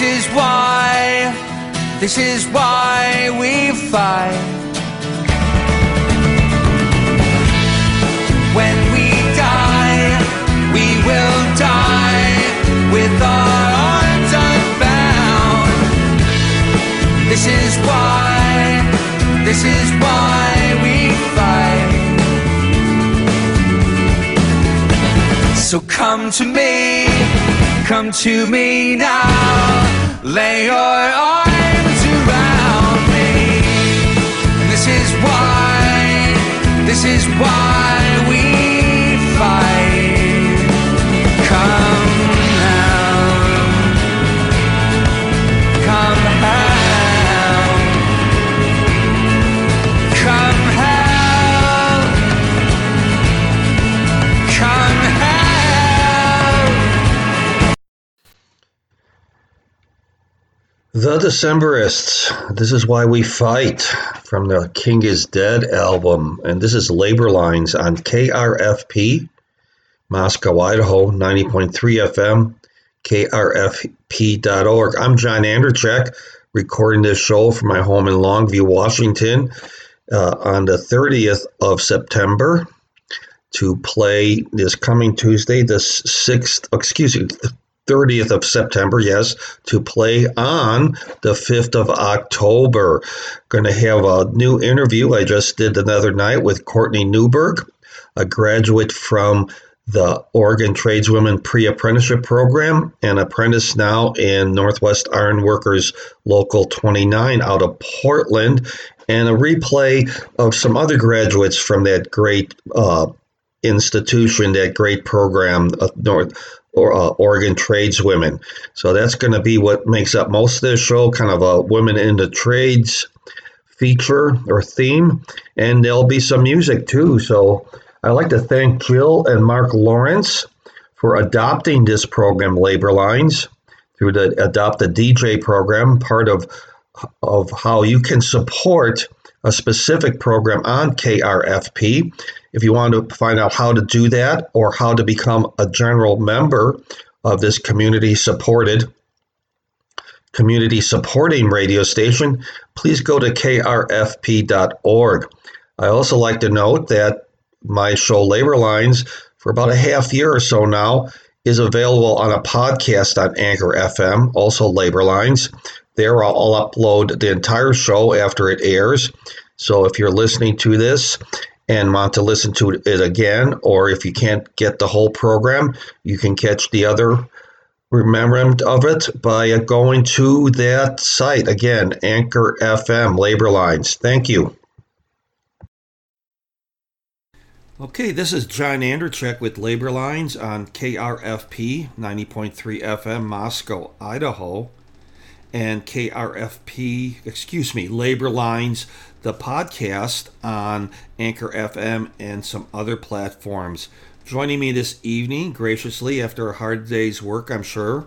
This is why, this is why we fight. When we die, we will die with our arms unbound. This is why, this is why we fight. So come to me, come to me now. Lay your arms around me. This is why, this is why The Decemberists. This is why we fight from the King is Dead album. And this is Labor Lines on KRFP, Moscow, Idaho, 90.3 FM, krfp.org. I'm John Anderchek, recording this show from my home in Longview, Washington, uh, on the 30th of September to play this coming Tuesday, the 6th, excuse me, 30th of September, yes, to play on the 5th of October. Going to have a new interview I just did another night with Courtney Newberg, a graduate from the Oregon Tradeswomen Pre Apprenticeship Program, and apprentice now in Northwest Iron Workers Local 29 out of Portland, and a replay of some other graduates from that great uh, institution, that great program, uh, North or uh, Oregon tradeswomen. So that's going to be what makes up most of this show, kind of a women in the trades feature or theme, and there'll be some music too. So I'd like to thank Jill and Mark Lawrence for adopting this program, Labor Lines, through the Adopt a DJ program, part of of how you can support a specific program on KRFP. If you want to find out how to do that or how to become a general member of this community supported community supporting radio station, please go to krfp.org. I also like to note that my show Labor Lines for about a half year or so now is available on a podcast on Anchor FM, also Labor Lines. There I'll upload the entire show after it airs. So if you're listening to this and want to listen to it again, or if you can't get the whole program, you can catch the other remembrance of it by going to that site again, Anchor FM Labor Lines. Thank you. Okay, this is John Anderchek with Labor Lines on KRFP 90.3 FM, Moscow, Idaho, and KRFP, excuse me, Labor Lines, the podcast on Anchor FM and some other platforms. Joining me this evening, graciously, after a hard day's work, I'm sure,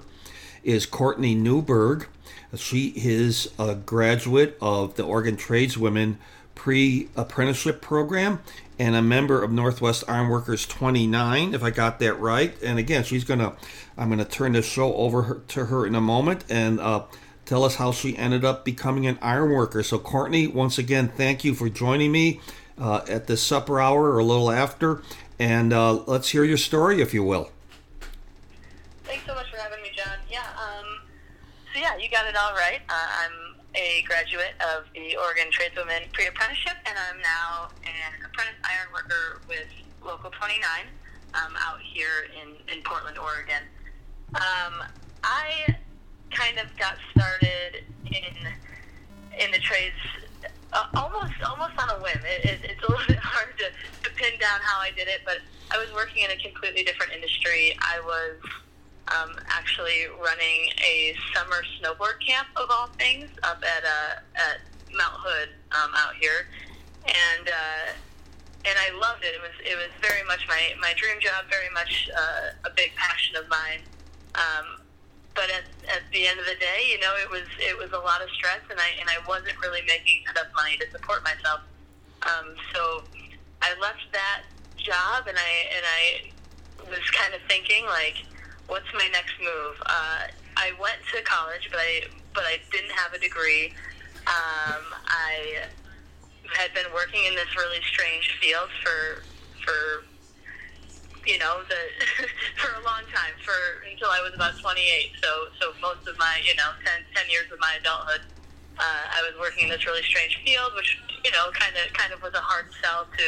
is Courtney Newberg. She is a graduate of the Oregon Tradeswomen pre apprenticeship program and a member of Northwest Ironworkers 29, if I got that right. And again, she's gonna, I'm gonna turn this show over to her in a moment and uh, tell us how she ended up becoming an ironworker. So, Courtney, once again, thank you for joining me uh, at this supper hour or a little after. And uh, let's hear your story, if you will. Thanks so much for having me, John. Yeah, um, so yeah, you got it all right. Uh, I'm a graduate of the Oregon Tradeswomen Pre-Apprenticeship, and I'm now an apprentice iron worker with Local 29 um, out here in, in Portland, Oregon. Um, I kind of got started in in the trades uh, almost almost on a whim. It, it, it's a little bit hard to, to pin down how I did it, but I was working in a completely different industry. I was um, actually running a summer snowboard camp of all things up at uh, at Mount Hood um, out here, and uh, and I loved it. It was it was very much my my dream job, very much uh, a big passion of mine. Um, but at, at the end of the day, you know, it was it was a lot of stress, and I and I wasn't really making enough money to support myself. Um, so I left that job, and I and I was kind of thinking like, what's my next move? Uh, I went to college, but I but I didn't have a degree. Um, I had been working in this really strange field for for you know the for a long time for until I was about 28. So so most of my you know 10, 10 years of my adulthood, uh, I was working in this really strange field, which you know kind of kind of was a hard sell to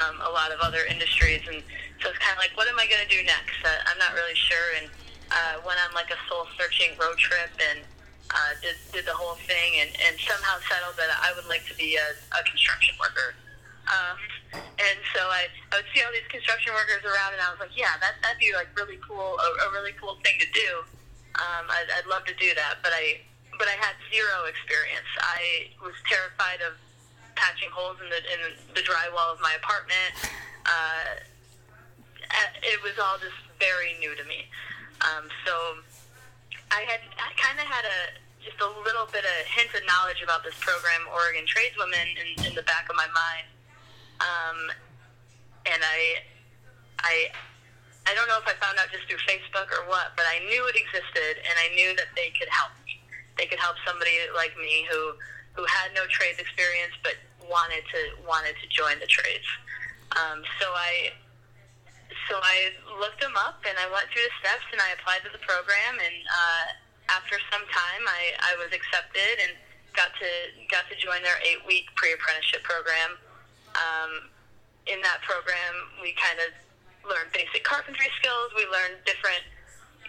um, a lot of other industries, and so it's kind of like what am I going to do next? Uh, I'm not really sure, and uh, went on like a soul searching road trip and. Uh, did, did the whole thing and, and somehow settled that I would like to be a, a construction worker. Um, and so I, I would see all these construction workers around, and I was like, yeah, that that'd be like really cool, a, a really cool thing to do. Um, I'd, I'd love to do that, but I but I had zero experience. I was terrified of patching holes in the in the drywall of my apartment. Uh, it was all just very new to me. Um, so I had I kind of had a just a little bit of hint of knowledge about this program, Oregon Tradeswomen, in, in the back of my mind. Um, and I, I, I don't know if I found out just through Facebook or what, but I knew it existed, and I knew that they could help me. They could help somebody like me who who had no trades experience but wanted to wanted to join the trades. Um, so I so I looked them up and I went through the steps and I applied to the program and uh, after some time I, I was accepted and got to got to join their eight week pre apprenticeship program. Um, in that program, we kind of learned basic carpentry skills. We learned different,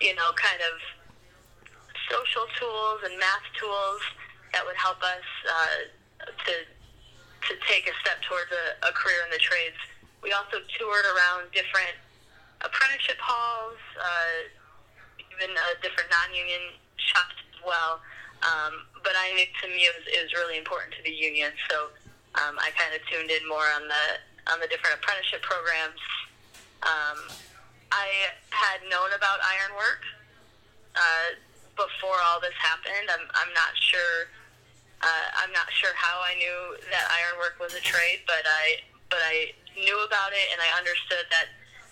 you know, kind of social tools and math tools that would help us uh, to to take a step towards a, a career in the trades. We also toured around different apprenticeship halls, uh, even uh, different non-union shops as well. Um, but I think to me it was, it was really important to the union, so um, I kind of tuned in more on the on the different apprenticeship programs. Um, I had known about ironwork uh, before all this happened. I'm, I'm not sure. Uh, I'm not sure how I knew that ironwork was a trade, but I but I knew about it and I understood that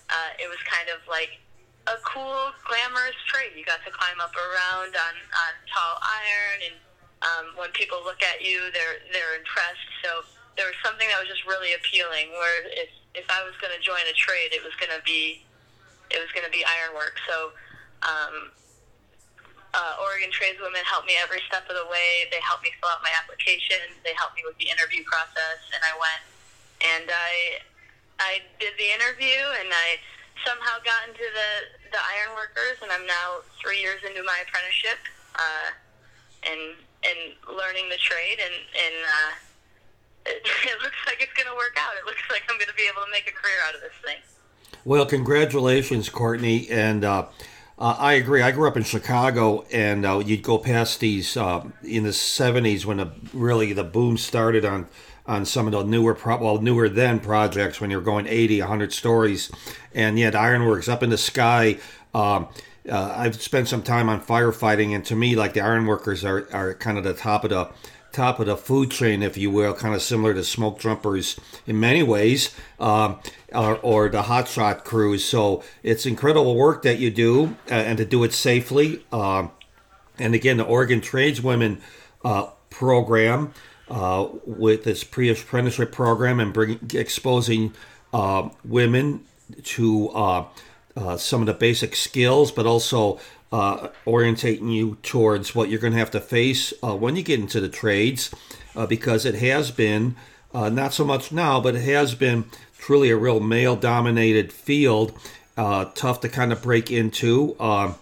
uh, it was kind of like a cool, glamorous trade. You got to climb up around on, on tall iron, and um, when people look at you, they're they're impressed. So there was something that was just really appealing. Where if if I was going to join a trade, it was going to be it was going to be ironwork. So. Um, uh, Oregon tradeswomen helped me every step of the way. They helped me fill out my application. They helped me with the interview process, and I went and I I did the interview, and I somehow got into the the iron workers, and I'm now three years into my apprenticeship, uh, and and learning the trade, and and uh, it, it looks like it's going to work out. It looks like I'm going to be able to make a career out of this thing. Well, congratulations, Courtney, and. Uh, uh, I agree. I grew up in Chicago, and uh, you'd go past these uh, in the '70s when the, really the boom started on on some of the newer, pro- well, newer then projects when you're going 80, 100 stories, and yet ironworks up in the sky. Um, uh, I've spent some time on firefighting, and to me, like the ironworkers are, are kind of the top of the top of the food chain, if you will, kind of similar to smoke jumpers in many ways, um, or, or, the hotshot crews. So it's incredible work that you do, uh, and to do it safely. Um, And again, the Oregon Tradeswomen uh, program uh, with this pre-apprenticeship program and bring, exposing uh, women to uh, some of the basic skills, but also uh, orientating you towards what you're going to have to face uh, when you get into the trades, uh, because it has been uh, not so much now, but it has been truly a real male-dominated field, tough to kind of break into. Uh,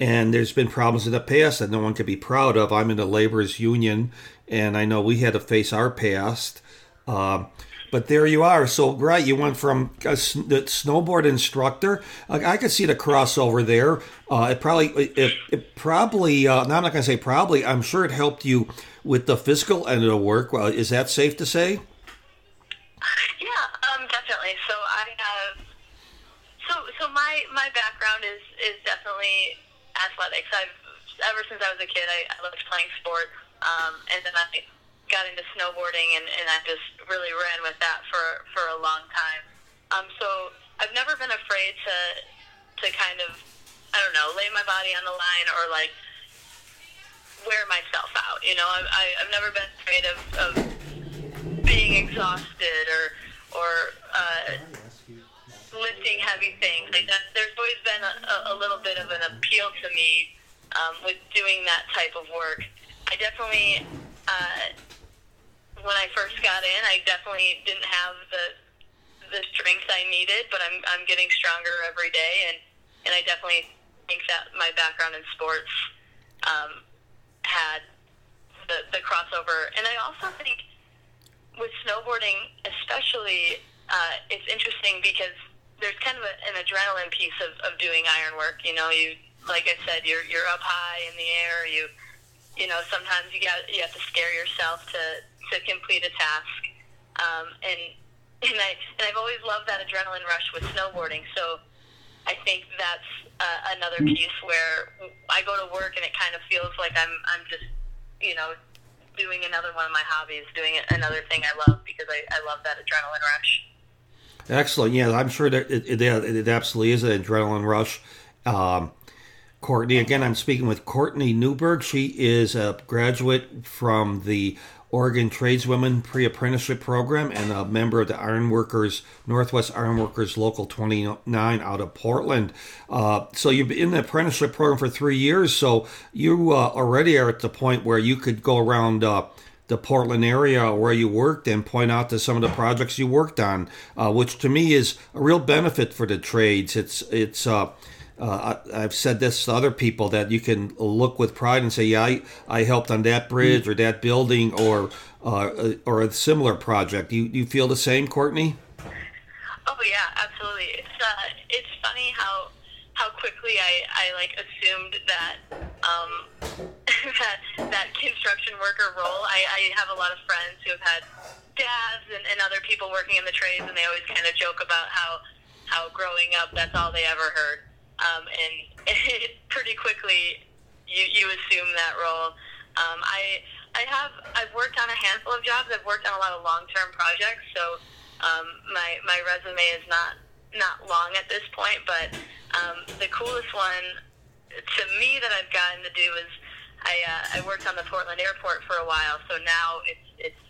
and there's been problems in the past that no one can be proud of. I'm in the laborers union, and I know we had to face our past. Uh, but there you are. So right, you went from a the snowboard instructor. I, could see the crossover there. Uh, it probably, it, it probably. Uh, now I'm not going to say probably. I'm sure it helped you with the physical end of the work. Well, is that safe to say? Yeah, um, definitely. So I have, so so my my background is is definitely athletics. I've ever since I was a kid, I, I loved playing sports, um, and then I got into snowboarding, and, and I just really ran with on the line or like wear myself out. You know, I, I, I've never been afraid of, of being exhausted or or uh, lifting heavy things. Like that, there's always been a, a- a little bit of an appeal to me um, with doing that type of work. I definitely, uh, when I first got in, I definitely didn't have the the strength I needed, but I'm I'm getting stronger every day, and and I definitely think that my background in sports um, had the the crossover, and I also think with snowboarding, especially, uh, it's interesting because there's kind of a, an adrenaline piece of, of doing iron work. You know, you like I said, you're you're up high in the air. You you know sometimes you got you have to scare yourself to to complete a task. Um, and and I and I've always loved that adrenaline rush with snowboarding. So I think that's uh, another piece where I go to work and it kind of feels like I'm I'm just you know doing another one of my hobbies, doing another thing I love because I, I love that adrenaline rush. Excellent. Yeah, I'm sure that it, it, it absolutely is an adrenaline rush. Um, Courtney, again, I'm speaking with Courtney Newberg. She is a graduate from the Oregon Tradeswomen Pre-Apprenticeship Program and a member of the Ironworkers Northwest Ironworkers Local 29 out of Portland. Uh, so you've been in the apprenticeship program for three years. So you uh, already are at the point where you could go around. Uh, the Portland area where you worked and point out to some of the projects you worked on, uh, which to me is a real benefit for the trades. It's it's uh, uh, I, I've said this to other people that you can look with pride and say, yeah, I, I helped on that bridge or that building or uh, or a similar project. You you feel the same, Courtney? Oh yeah, absolutely. It's uh, it's funny how how quickly I, I like assumed that um, that that construction worker role. I, I have a lot of friends who have had dads and, and other people working in the trades, and they always kind of joke about how how growing up that's all they ever heard. Um, and it, pretty quickly, you you assume that role. Um, I I have I've worked on a handful of jobs. I've worked on a lot of long term projects, so um, my my resume is not not long at this point. But um, the coolest one to me that I've gotten to do is I uh, I worked on the Portland airport for a while. So now it's it's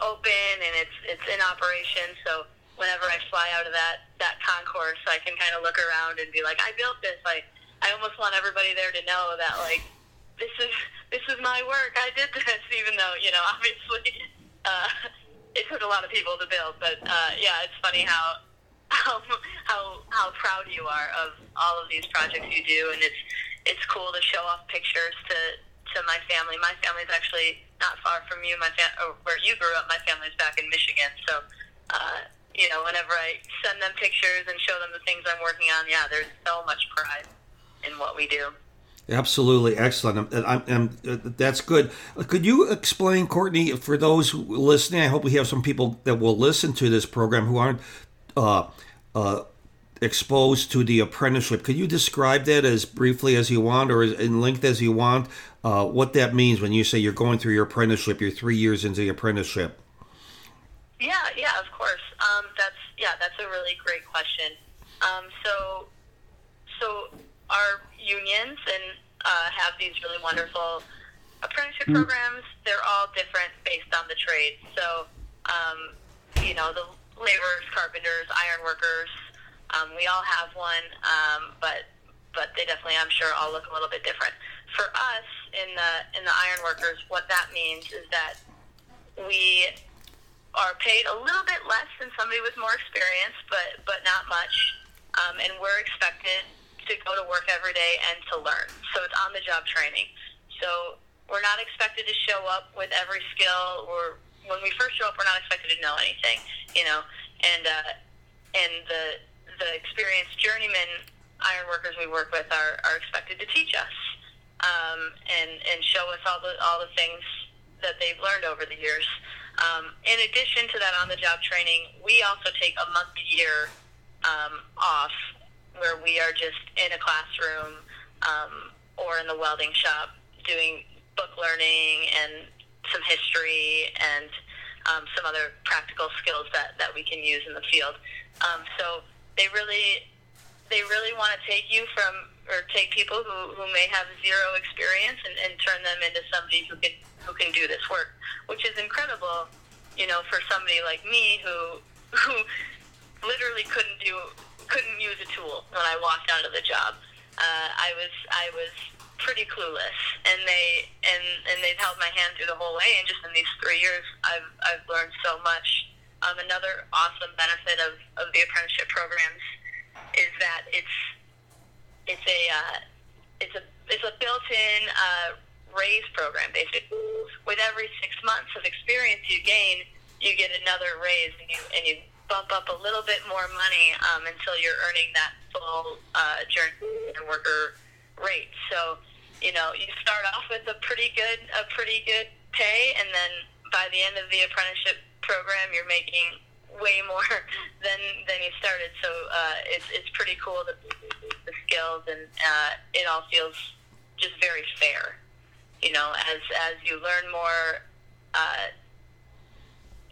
open and it's it's in operation. So whenever I fly out of that that concourse, I can kind of look around and be like, I built this. Like I almost want everybody there to know that like this is this is my work. I did this, even though you know obviously uh, it took a lot of people to build. But uh, yeah, it's funny how how how how proud you are of all of these projects you do, and it's it's cool to show off pictures to to my family. My family's actually not far from you. My fam- or where you grew up, my family's back in Michigan. So, uh, you know, whenever I send them pictures and show them the things I'm working on, yeah, there's so much pride in what we do. Absolutely excellent. I'm, I'm, uh, that's good. Could you explain, Courtney, for those listening? I hope we have some people that will listen to this program who aren't uh, uh, exposed to the apprenticeship. Could you describe that as briefly as you want, or as in length as you want? Uh, what that means when you say you're going through your apprenticeship, you're three years into the apprenticeship. Yeah, yeah, of course. Um, that's yeah, that's a really great question. Um, so, so our unions and uh, have these really wonderful apprenticeship programs. They're all different based on the trade. So, um, you know, the laborers, carpenters, iron workers, um, we all have one, um, but but they definitely, I'm sure, all look a little bit different. For us in the in the iron workers, what that means is that we are paid a little bit less than somebody with more experience, but but not much, um, and we're expected to go to work every day and to learn. So it's on the job training. So we're not expected to show up with every skill, or when we first show up, we're not expected to know anything, you know, and uh, and the the experienced journeyman ironworkers we work with are, are expected to teach us um, and and show us all the all the things that they've learned over the years. Um, in addition to that, on the job training, we also take a month a year um, off where we are just in a classroom um, or in the welding shop doing book learning and some history and um, some other practical skills that, that we can use in the field. Um, so they really they really want to take you from or take people who, who may have zero experience and, and turn them into somebody who can who can do this work, which is incredible, you know, for somebody like me who who literally couldn't do couldn't use a tool when I walked out of the job. Uh, I was I was pretty clueless, and they and and they've held my hand through the whole way. And just in these three years, I've I've learned so much. Um, another awesome benefit of, of the apprenticeship programs is that it's it's a uh, it's a it's a built-in uh, raise program. Basically, with every six months of experience you gain, you get another raise, and you and you bump up a little bit more money um, until you're earning that full uh, journeyman worker rate. So, you know, you start off with a pretty good a pretty good pay, and then by the end of the apprenticeship program, you're making way more than than you started. So uh, it's it's pretty cool the skills and uh, it all feels just very fair. You know, as as you learn more, uh,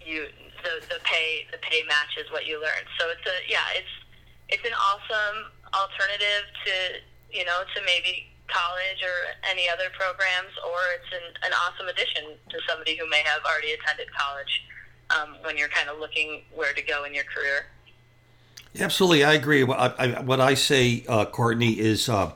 you the the pay the pay matches what you learn. So it's a yeah it's it's an awesome alternative to you know to maybe college or any other programs, or it's an, an awesome addition to somebody who may have already attended college um, when you're kind of looking where to go in your career. Absolutely, I agree. What I, what I say, uh, Courtney, is uh,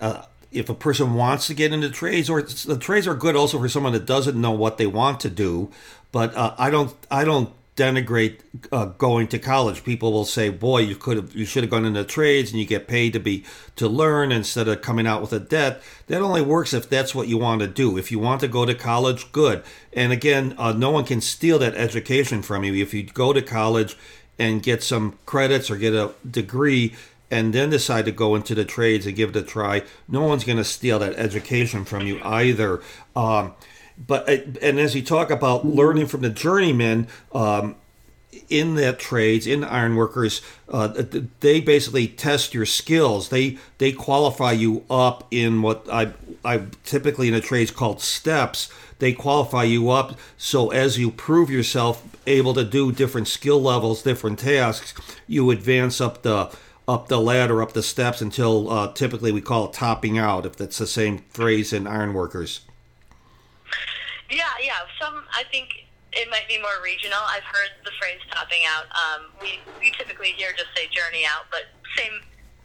uh, if a person wants to get into trades, or the trades are good also for someone that doesn't know what they want to do. But uh, I don't, I don't denigrate uh, going to college. People will say, "Boy, you could have, you should have gone into trades, and you get paid to be to learn instead of coming out with a debt." That only works if that's what you want to do. If you want to go to college, good. And again, uh, no one can steal that education from you. If you go to college and get some credits or get a degree, and then decide to go into the trades and give it a try, no one's going to steal that education from you either. Um, but uh, and as you talk about learning from the journeymen um, in that trades in ironworkers, uh, they basically test your skills. They they qualify you up in what I I typically in the trades called steps. They qualify you up so as you prove yourself able to do different skill levels, different tasks, you advance up the up the ladder, up the steps until uh, typically we call it topping out, if that's the same phrase in ironworkers. Yeah, yeah. Some, I think it might be more regional. I've heard the phrase topping out. Um, we we typically hear just say journey out, but same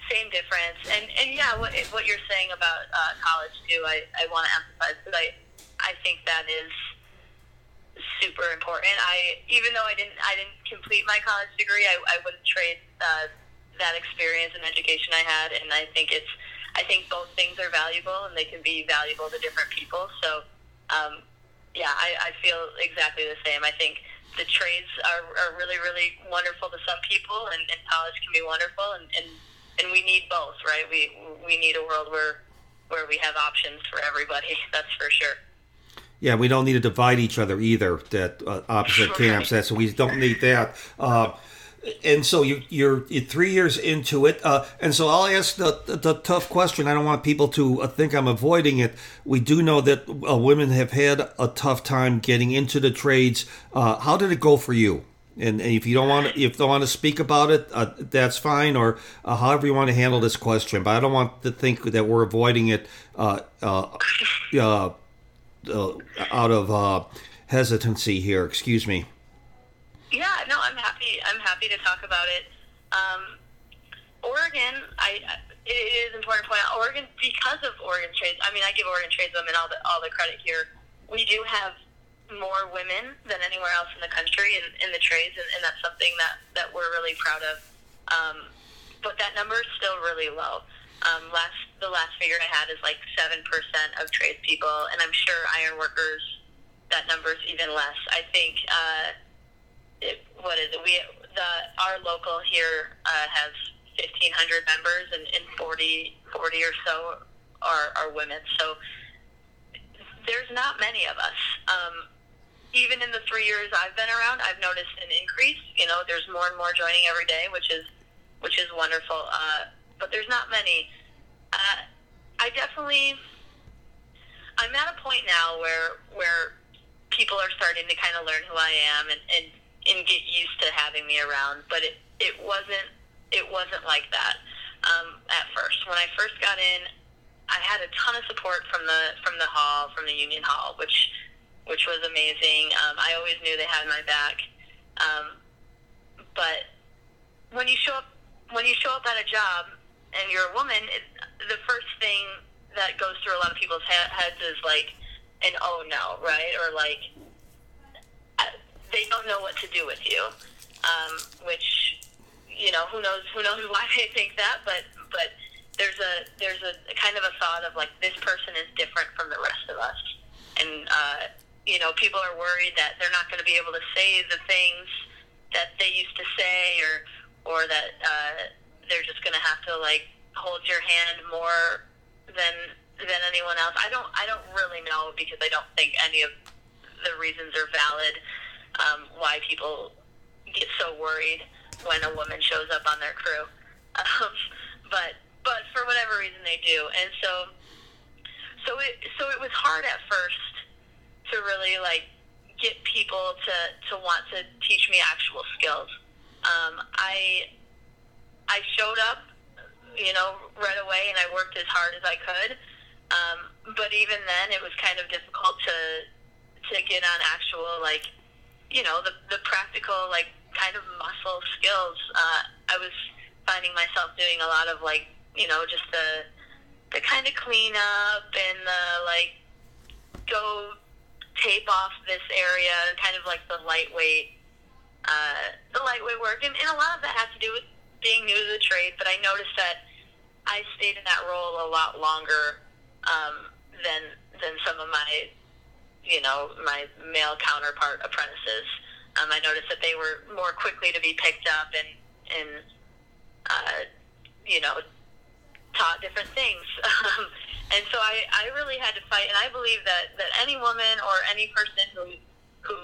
same difference. And and yeah, what what you're saying about uh, college too, I, I want to emphasize because I I think that is super important. I even though I didn't I didn't complete my college degree, I, I wouldn't trade uh, that experience and education I had. And I think it's I think both things are valuable and they can be valuable to different people. So. Um, yeah, I, I feel exactly the same. I think the trades are, are really, really wonderful to some people, and, and college can be wonderful, and, and, and we need both, right? We, we need a world where, where we have options for everybody, that's for sure. Yeah, we don't need to divide each other either. That uh, opposite camps. That's we don't need that. Uh, and so you, you're, you're three years into it, uh, and so I'll ask the, the, the tough question. I don't want people to uh, think I'm avoiding it. We do know that uh, women have had a tough time getting into the trades. Uh, how did it go for you? And, and if you don't want to, if don't want to speak about it, uh, that's fine, or uh, however you want to handle this question. But I don't want to think that we're avoiding it uh, out of uh, hesitancy here. Excuse me. Yeah, no, I'm happy. I'm happy to talk about it. Um, Oregon, I it is important to point out Oregon because of Oregon trades. I mean, I give Oregon trades women all the all the credit here. We do have more women than anywhere else in the country in, in the trades, and, and that's something that that we're really proud of. Um, but that number is still really low. Um, last the last figure I had is like seven percent of tradespeople, and I'm sure iron workers that number is even less. I think uh, it, what is it? We the our local here uh, has 1,500 members, and, and 40, 40 or so are, are women. So there's not many of us. Um, even in the three years I've been around, I've noticed an increase. You know, there's more and more joining every day, which is which is wonderful. Uh, but there's not many. Uh, I definitely, I'm at a point now where where people are starting to kind of learn who I am and, and and get used to having me around. But it it wasn't it wasn't like that um, at first. When I first got in, I had a ton of support from the from the hall, from the union hall, which which was amazing. Um, I always knew they had my back. Um, but when you show up when you show up at a job and you're a woman, it, the first thing that goes through a lot of people's he- heads is like an oh no, right? Or like uh, they don't know what to do with you, um, which you know who knows who knows why they think that, but but there's a there's a kind of a thought of like this person is different from the rest of us, and uh, you know people are worried that they're not going to be able to say the things that they used to say, or or that uh, they're just going to have to like hold your hand more than than anyone else. I don't I don't really know because I don't think any of the reasons are valid um, why people get so worried when a woman shows up on their crew. Um, but but for whatever reason they do, and so so it so it was hard at first to really like get people to to want to teach me actual skills. Um, I I showed up, you know, right away, and I worked as hard as I could. Um, but even then, it was kind of difficult to to get on actual like, you know, the the practical like kind of muscle skills. Uh, I was finding myself doing a lot of like, you know, just the the kind of cleanup and the like go tape off this area, kind of like the lightweight, uh, the lightweight work, and, and a lot of that has to do with being new to the trade. But I noticed that I stayed in that role a lot longer um, than than some of my, you know, my male counterpart apprentices. Um, I noticed that they were more quickly to be picked up and and uh, you know taught different things. Um, and so I, I really had to fight, and I believe that, that any woman or any person who who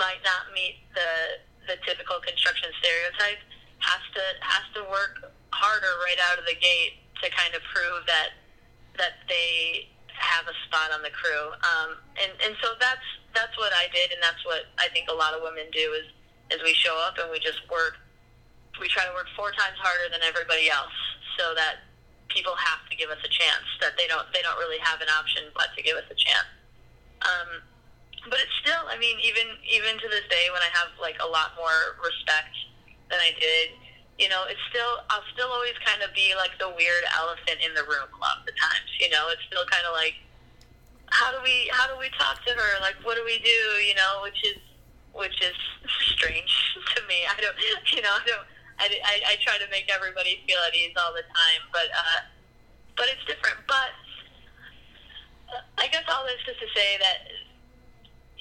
might not meet the the typical construction stereotype has to has to work harder right out of the gate to kind of prove that that they have a spot on the crew. Um, and and so that's that's what I did, and that's what I think a lot of women do is is we show up and we just work. We try to work four times harder than everybody else, so that people have to give us a chance. That they don't they don't really have an option but to give us a chance. Um, but it's still, I mean, even even to this day, when I have like a lot more respect than I did, you know, it's still I'll still always kind of be like the weird elephant in the room a lot of the times. You know, it's still kind of like how do we how do we talk to her? Like what do we do? You know, which is which is strange to me. I don't, you know, I don't. I, I, I try to make everybody feel at ease all the time, but uh, but it's different. But uh, I guess all this is to say that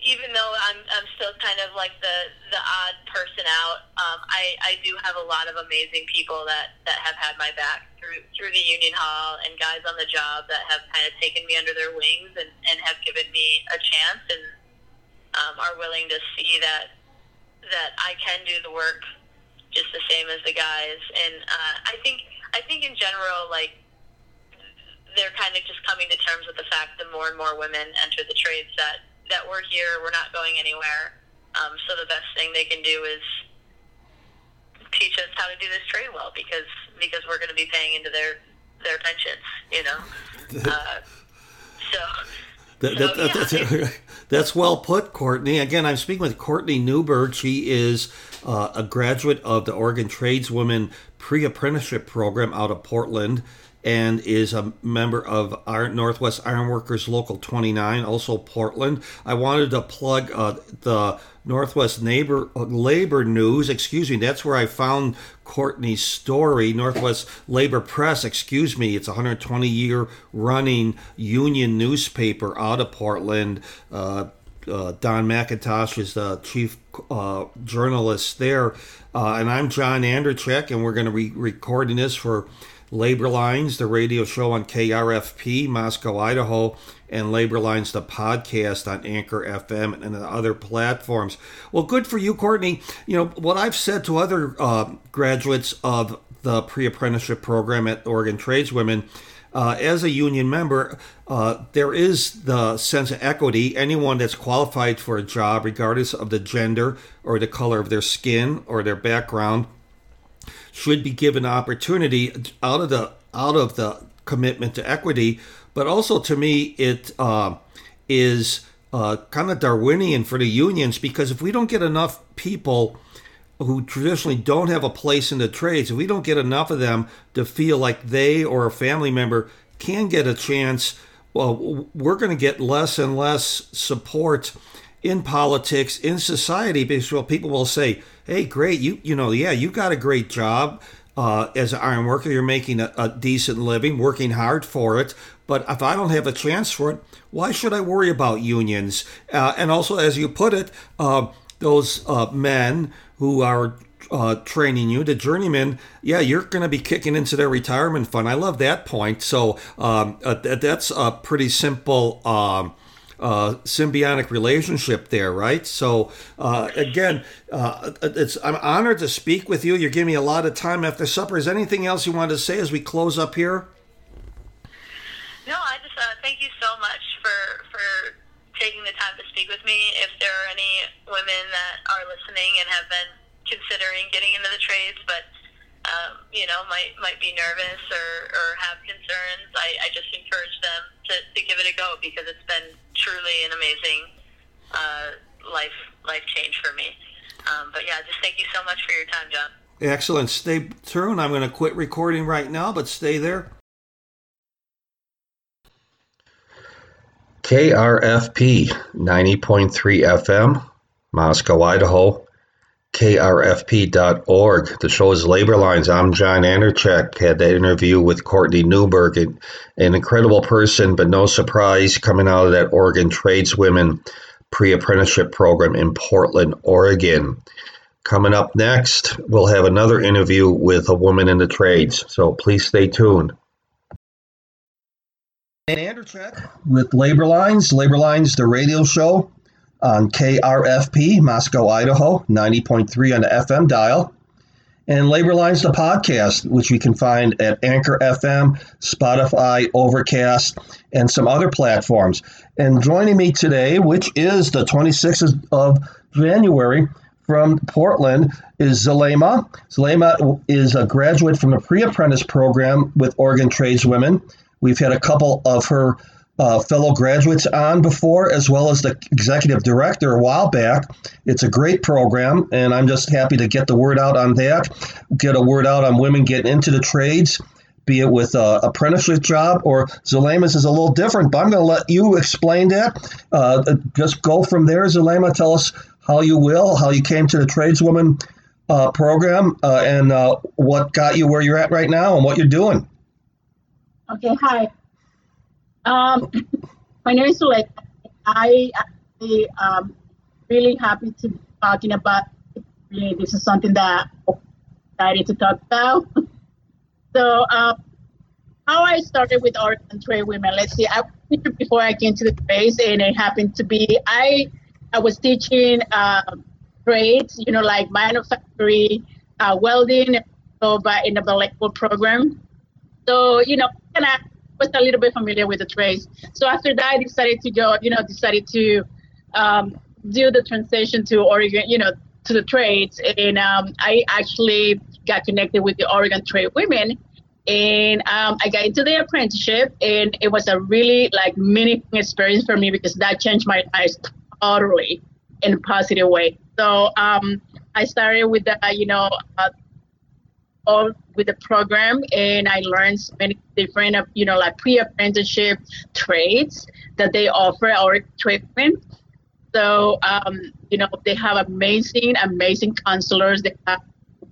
even though I'm I'm still kind of like the the odd person out, um, I I do have a lot of amazing people that that have had my back through through the union hall and guys on the job that have kind of taken me under their wings and and have given me a chance and um, are willing to see that that I can do the work just the same as the guys. And uh, I think I think in general, like they're kind of just coming to terms with the fact that more and more women enter the trades that that we're here, we're not going anywhere, Um, so the best thing they can do is teach us how to do this trade well because because we're going to be paying into their their pensions, you know. Uh, so. That, so, that, that, yeah, that's, that's well put, Courtney. Again, I'm speaking with Courtney Newberg. She is uh, a graduate of the Oregon Tradeswomen Pre Apprenticeship Program out of Portland and is a member of our Northwest Ironworkers Local 29, also Portland. I wanted to plug uh, the Northwest Neighbor Labor News. Excuse me, that's where I found Courtney's story. Northwest Labor Press. Excuse me, it's a 120 year running union newspaper out of Portland. Uh, uh, Don McIntosh is the chief uh, journalist there, uh, and I'm John Anderchek, and we're going to be recording this for Labor Lines, the radio show on KRFP, Moscow, Idaho, and Labor Lines, the podcast on Anchor FM and other platforms. Well, good for you, Courtney. You know, what I've said to other uh, graduates of the pre apprenticeship program at Oregon Tradeswomen. Uh, as a union member, uh, there is the sense of equity. Anyone that's qualified for a job, regardless of the gender or the color of their skin or their background, should be given opportunity out of the out of the commitment to equity. But also, to me, it uh, is uh, kind of Darwinian for the unions because if we don't get enough people who traditionally don't have a place in the trades, if we don't get enough of them to feel like they or a family member can get a chance, well, we're going to get less and less support in politics, in society, because people will say, "Hey, great, you you know, yeah, you got a great job uh, as an iron worker. You're making a, a decent living, working hard for it. But if I don't have a chance for it, why should I worry about unions?" Uh, and also, as you put it, uh, those uh, men who are uh, training you, the journeyman, yeah, you're going to be kicking into their retirement fund. I love that point. So um, uh, th- that's a pretty simple. Um, uh, symbiotic relationship there, right? So uh, again, uh, it's I'm honored to speak with you. You're giving me a lot of time after supper. Is anything else you wanted to say as we close up here? No, I just uh, thank you so much for for taking the time to speak with me. If there are any women that are listening and have been considering getting into the trades, but um, you know might might be nervous or, or have concerns, I, I just encourage them to, to give it a go because it's been truly an amazing uh, life life change for me. Um, but yeah, just thank you so much for your time, John. Excellent. Stay tuned. I'm going to quit recording right now, but stay there. KRFP 90.3 FM, Moscow, Idaho. KRFP.org. The show is Labor Lines. I'm John Anderchek. Had that interview with Courtney Newberg, an, an incredible person, but no surprise coming out of that Oregon Tradeswomen pre apprenticeship program in Portland, Oregon. Coming up next, we'll have another interview with a woman in the trades. So please stay tuned. Anderchek with Labor Lines. Labor Lines, the radio show on KRFP, Moscow, Idaho, 90.3 on the FM dial. And Labor Lines, the podcast, which you can find at Anchor FM, Spotify, Overcast, and some other platforms. And joining me today, which is the 26th of January from Portland, is Zulema. Zulema is a graduate from the pre apprentice program with Oregon Tradeswomen. We've had a couple of her uh, fellow graduates on before, as well as the executive director a while back. It's a great program, and I'm just happy to get the word out on that, get a word out on women getting into the trades, be it with a apprenticeship job or Zulema's is a little different, but I'm going to let you explain that. Uh, just go from there, Zulema. Tell us how you will, how you came to the tradeswoman uh, program, uh, and uh, what got you where you're at right now and what you're doing. Okay, hi. Um, my name is Sulek. I am um, really happy to be talking about. Really, this is something that I'm excited to talk about. so, uh, how I started with Oregon Tradeswomen. Let's see. I before I came to the trades, and it happened to be I I was teaching uh, trades, you know, like manufacturing, uh, welding, so in the electrical program. So, you know, and I was a little bit familiar with the trades. So after that, I decided to go, you know, decided to um, do the transition to Oregon, you know, to the trades, and um, I actually got connected with the Oregon Trade Women, and um, I got into the apprenticeship, and it was a really like meaningful experience for me because that changed my life totally in a positive way. So um, I started with the, you know, uh, all with the program, and I learned so many different, uh, you know, like pre-apprenticeship trades that they offer our treatment. So, um, you know, they have amazing, amazing counselors. They have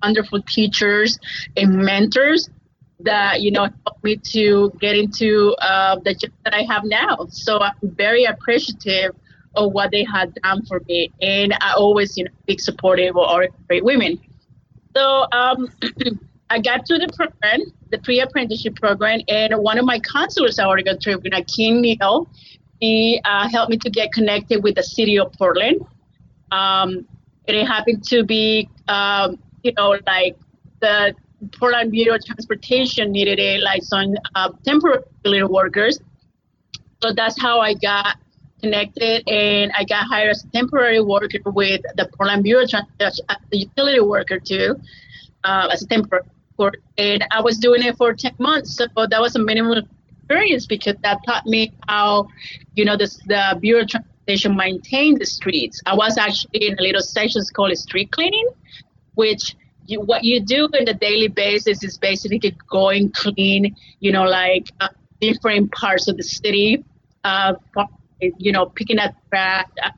wonderful teachers and mentors that, you know, helped me to get into uh, the job that I have now. So I'm very appreciative of what they had done for me. And I always, you know, big supportive of our great women. So um, I got to the program, the pre-apprenticeship program, and one of my counselors at Oregon Tradeswomen, King Neal, he uh, helped me to get connected with the city of Portland. Um, and it happened to be, um, you know, like the Portland Bureau of Transportation needed a like some uh, temporary workers. So that's how I got connected, and I got hired as a temporary worker with the Portland Bureau of as a utility worker too, uh, as a temporary. worker. And I was doing it for 10 months, so that was a minimum experience because that taught me how, you know, this, the Bureau of Transportation maintained the streets. I was actually in a little section called street cleaning, which you, what you do on a daily basis is basically going clean, you know, like uh, different parts of the city, uh, you know, picking up trash, uh,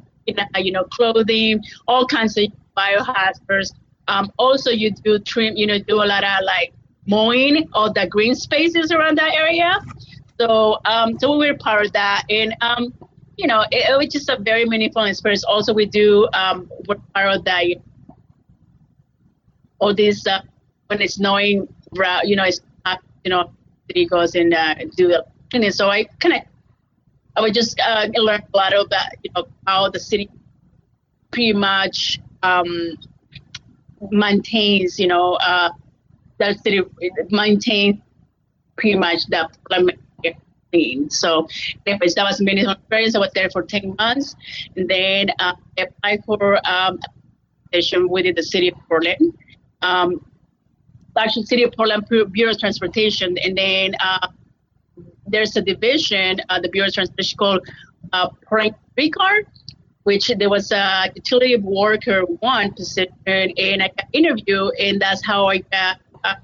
you know, clothing, all kinds of biohazards. Um, also, you do trim, you know, do a lot of like mowing all the green spaces around that area. So, um, so we were part of that, and um, you know, it, it was just a very meaningful experience. Also, we do um, we're part of that. All this uh, when it's snowing, you know, it's you know, city goes and uh, do the cleaning. So I kind of, I would just uh, learn a lot about, you know, how the city pretty much um, maintains, you know, uh, the city maintains pretty much the clean. So, anyways, that was many experience. I was there for 10 months. And then uh, I applied for um, position within the city of Portland. Um, actually, City of Portland Bureau of Transportation. And then uh, there's a division, uh, the Bureau of Transportation called uh, Streetcar, which there was a utility worker one position, and I got interview, and that's how I got uh,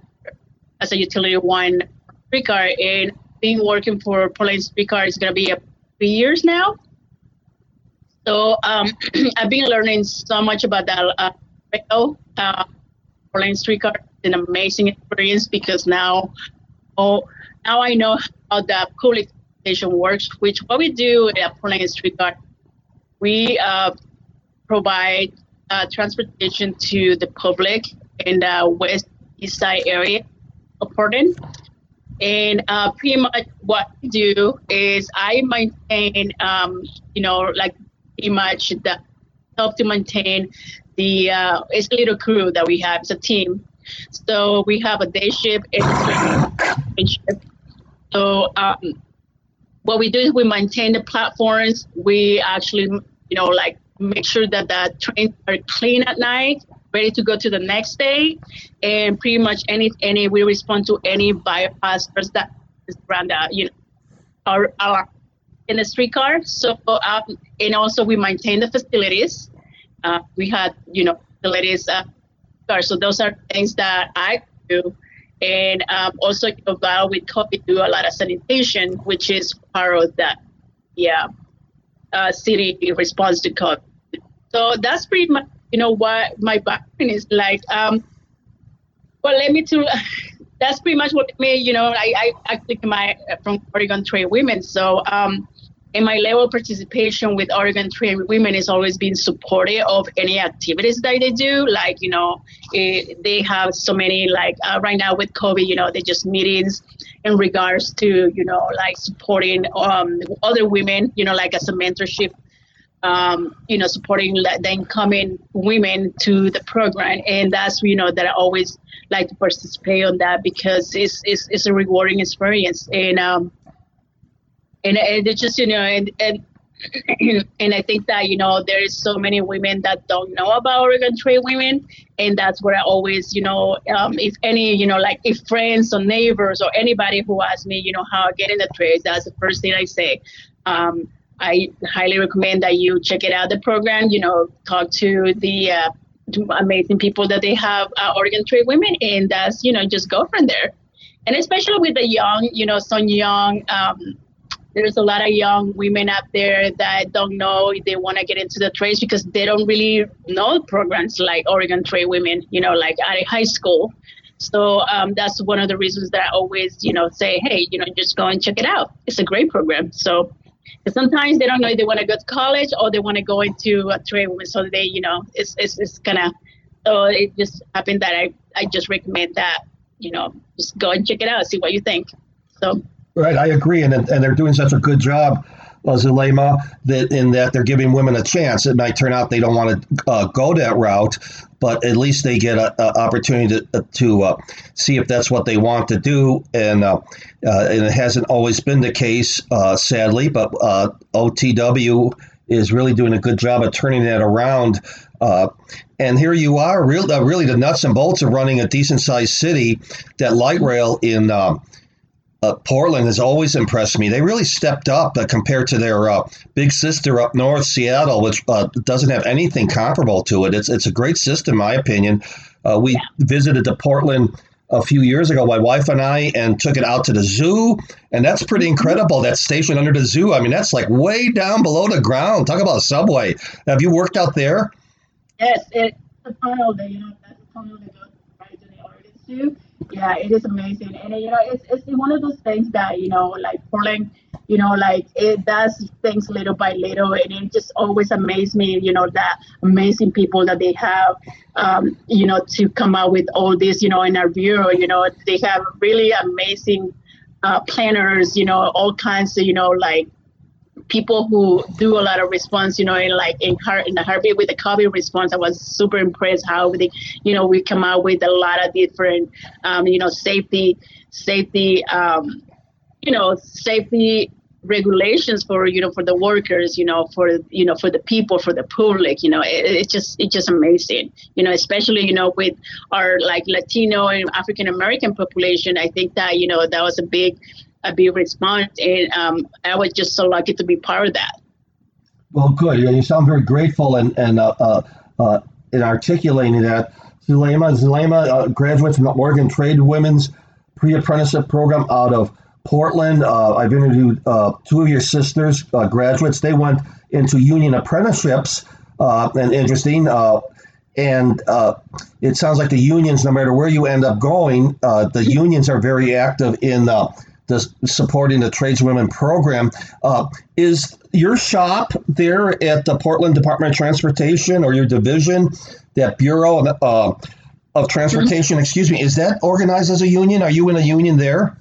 as a utility one streetcar. And been working for Portland Streetcar is going to be a three years now. So um, I've been learning so much about that. Uh, uh, is an amazing experience because now, oh, now I know how the station works. Which what we do at Portland Streetcar, we uh, provide uh, transportation to the public in the west east side area of Portland. And uh, pretty much what I do is I maintain, um, you know, like pretty much the help to maintain the uh, it's a little crew that we have. It's a team. So we have a day shift and a shift. So um, what we do is we maintain the platforms. We actually, you know, like make sure that the trains are clean at night ready to go to the next day. And pretty much any any we respond to any biohazards that is around the you know our, our in the streetcar. So um, and also we maintain the facilities. Uh, we had you know facilities. Uh, so those are things that I do. And um, also, while with COVID, do a lot of sanitation, which is part of that, yeah, uh, city response to COVID. So that's pretty much you know what my background is like. Um, well, let me to. That's pretty much what me. You know, I I actually my from Oregon Trade Women. So um, in my level of participation with Oregon Trade Women is always been supportive of any activities that they do. Like you know, it, they have so many like uh, right now with COVID. You know, they just meetings in regards to you know like supporting um, other women. You know, like as a mentorship um, you know, supporting the incoming women to the program. And that's, you know, that I always like to participate on that because it's, it's, it's a rewarding experience. And, um, and, and it's just, you know, and, and and I think that you know there is so many women that don't know about Oregon Trade Women, and that's where I always you know um, if any you know like if friends or neighbors or anybody who asks me you know how I get in the trail, that's the first thing I say. Um, I highly recommend that you check it out the program. You know, talk to the uh, amazing people that they have uh, Oregon Trade Women, and that's you know just go from there. And especially with the young, you know, some young. Um, there's a lot of young women out there that don't know if they want to get into the trades because they don't really know programs like Oregon Trade Women, you know, like at a high school. So um, that's one of the reasons that I always, you know, say, hey, you know, just go and check it out. It's a great program. So sometimes they don't know if they want to go to college or they want to go into a trade woman. So they, you know, it's it's, it's kind of, so it just happened that I, I just recommend that, you know, just go and check it out, see what you think. So. Right, I agree, and and they're doing such a good job, uh, Zulema, that in that they're giving women a chance. It might turn out they don't want to uh, go that route, but at least they get an opportunity to, to uh, see if that's what they want to do. And uh, uh, and it hasn't always been the case, uh, sadly, but OTW is really doing a good job of turning that around. and here you are, real, really the nuts and bolts of running a decent sized city. That light rail in uh, Portland has always impressed me. They really stepped up uh, compared to their uh, big sister up north, Seattle, which uh, doesn't have anything comparable to it. It's it's a great system, in my opinion. Uh, we yeah. visited the Portland a few years ago, my wife and I, and took it out to the zoo, and that's pretty mm-hmm. incredible. That station under the zoo. I mean, that's like way down below the ground. Talk about a subway. Have you worked out there? Yes, it's a tunnel that you know that's tunnel that goes right to the Oregon Zoo yeah, it is amazing, and you know, it's it's one of those things that you know, like pulling you know, like it does things little by little, and it just always amazes me, you know, that amazing people that they have, um, you know, to come out with all this, you know, in our bureau, you know, they have really amazing uh, planners, you know, all kinds of, you know, like people who do a lot of response, you know, in like in her in the heartbeat with the COVID response, I was super impressed how they, you know, we come out with a lot of different, um, you know, safety, safety, um, you know, safety regulations for you know for the workers you know for you know for the people for the public you know it, it's just it's just amazing you know especially you know with our like latino and african american population i think that you know that was a big a big response, and um, I was just so lucky to be part of that. Well, good. You sound very grateful and and uh, uh, uh, in articulating that. Zulema, Zulema uh, graduates from the Oregon Trade Women's Pre-Apprenticeship Program out of Portland. Uh, I've interviewed uh, two of your sisters, graduates. They went into union apprenticeships, and interesting and it sounds like the unions, no matter where you end up going, the unions are very active in the supporting the tradeswomen program. Uh, is your shop there at the Portland Department of Transportation or your division, that Bureau of, uh, of Transportation, mm-hmm. excuse me, is that organized as a union? Are you in a union there?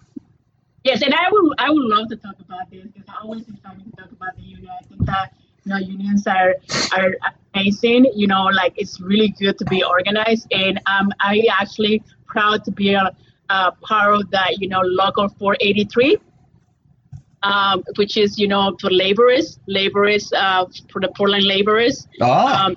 Yes, and I would I would love to talk about this because I always excited to talk about the union. I think that you know unions are are amazing. You know, like it's really good to be organized, and um, I actually proud to be a uh, part of that, you know, local 483, um, which is, you know, for laborers, laborers, uh, for the Portland laborers. Ah. Um,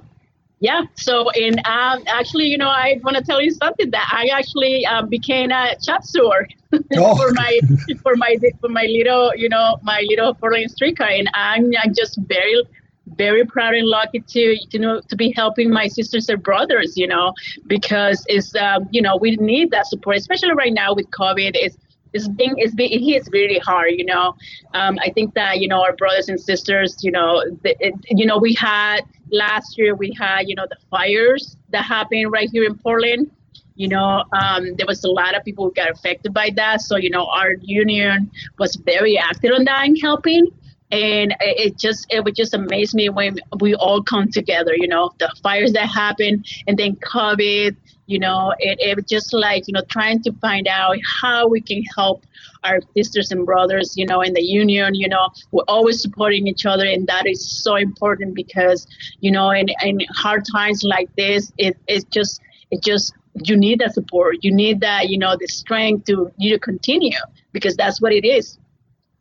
yeah. So, and um, actually, you know, I want to tell you something that I actually um, became a shop steward oh. for my for my for my little, you know, my little Portland streetcar, and I'm, I'm just very very proud and lucky to you know to be helping my sisters and brothers you know because it's um, you know we need that support especially right now with covid. It's it's being it's being it is really hard you know. Um, i think that you know our brothers and sisters you know the, it, you know we had last year we had you know the fires that happened right here in portland. You know um, there was a lot of people who got affected by that. So you know our union was very active on that and helping and it just it would just amaze me when we all come together you know the fires that happen and then covid you know it, it just like you know trying to find out how we can help our sisters and brothers you know in the union you know we're always supporting each other and that is so important because you know in, in hard times like this it, it just it just you need that support. You need that you know the strength to you to continue because that's what it is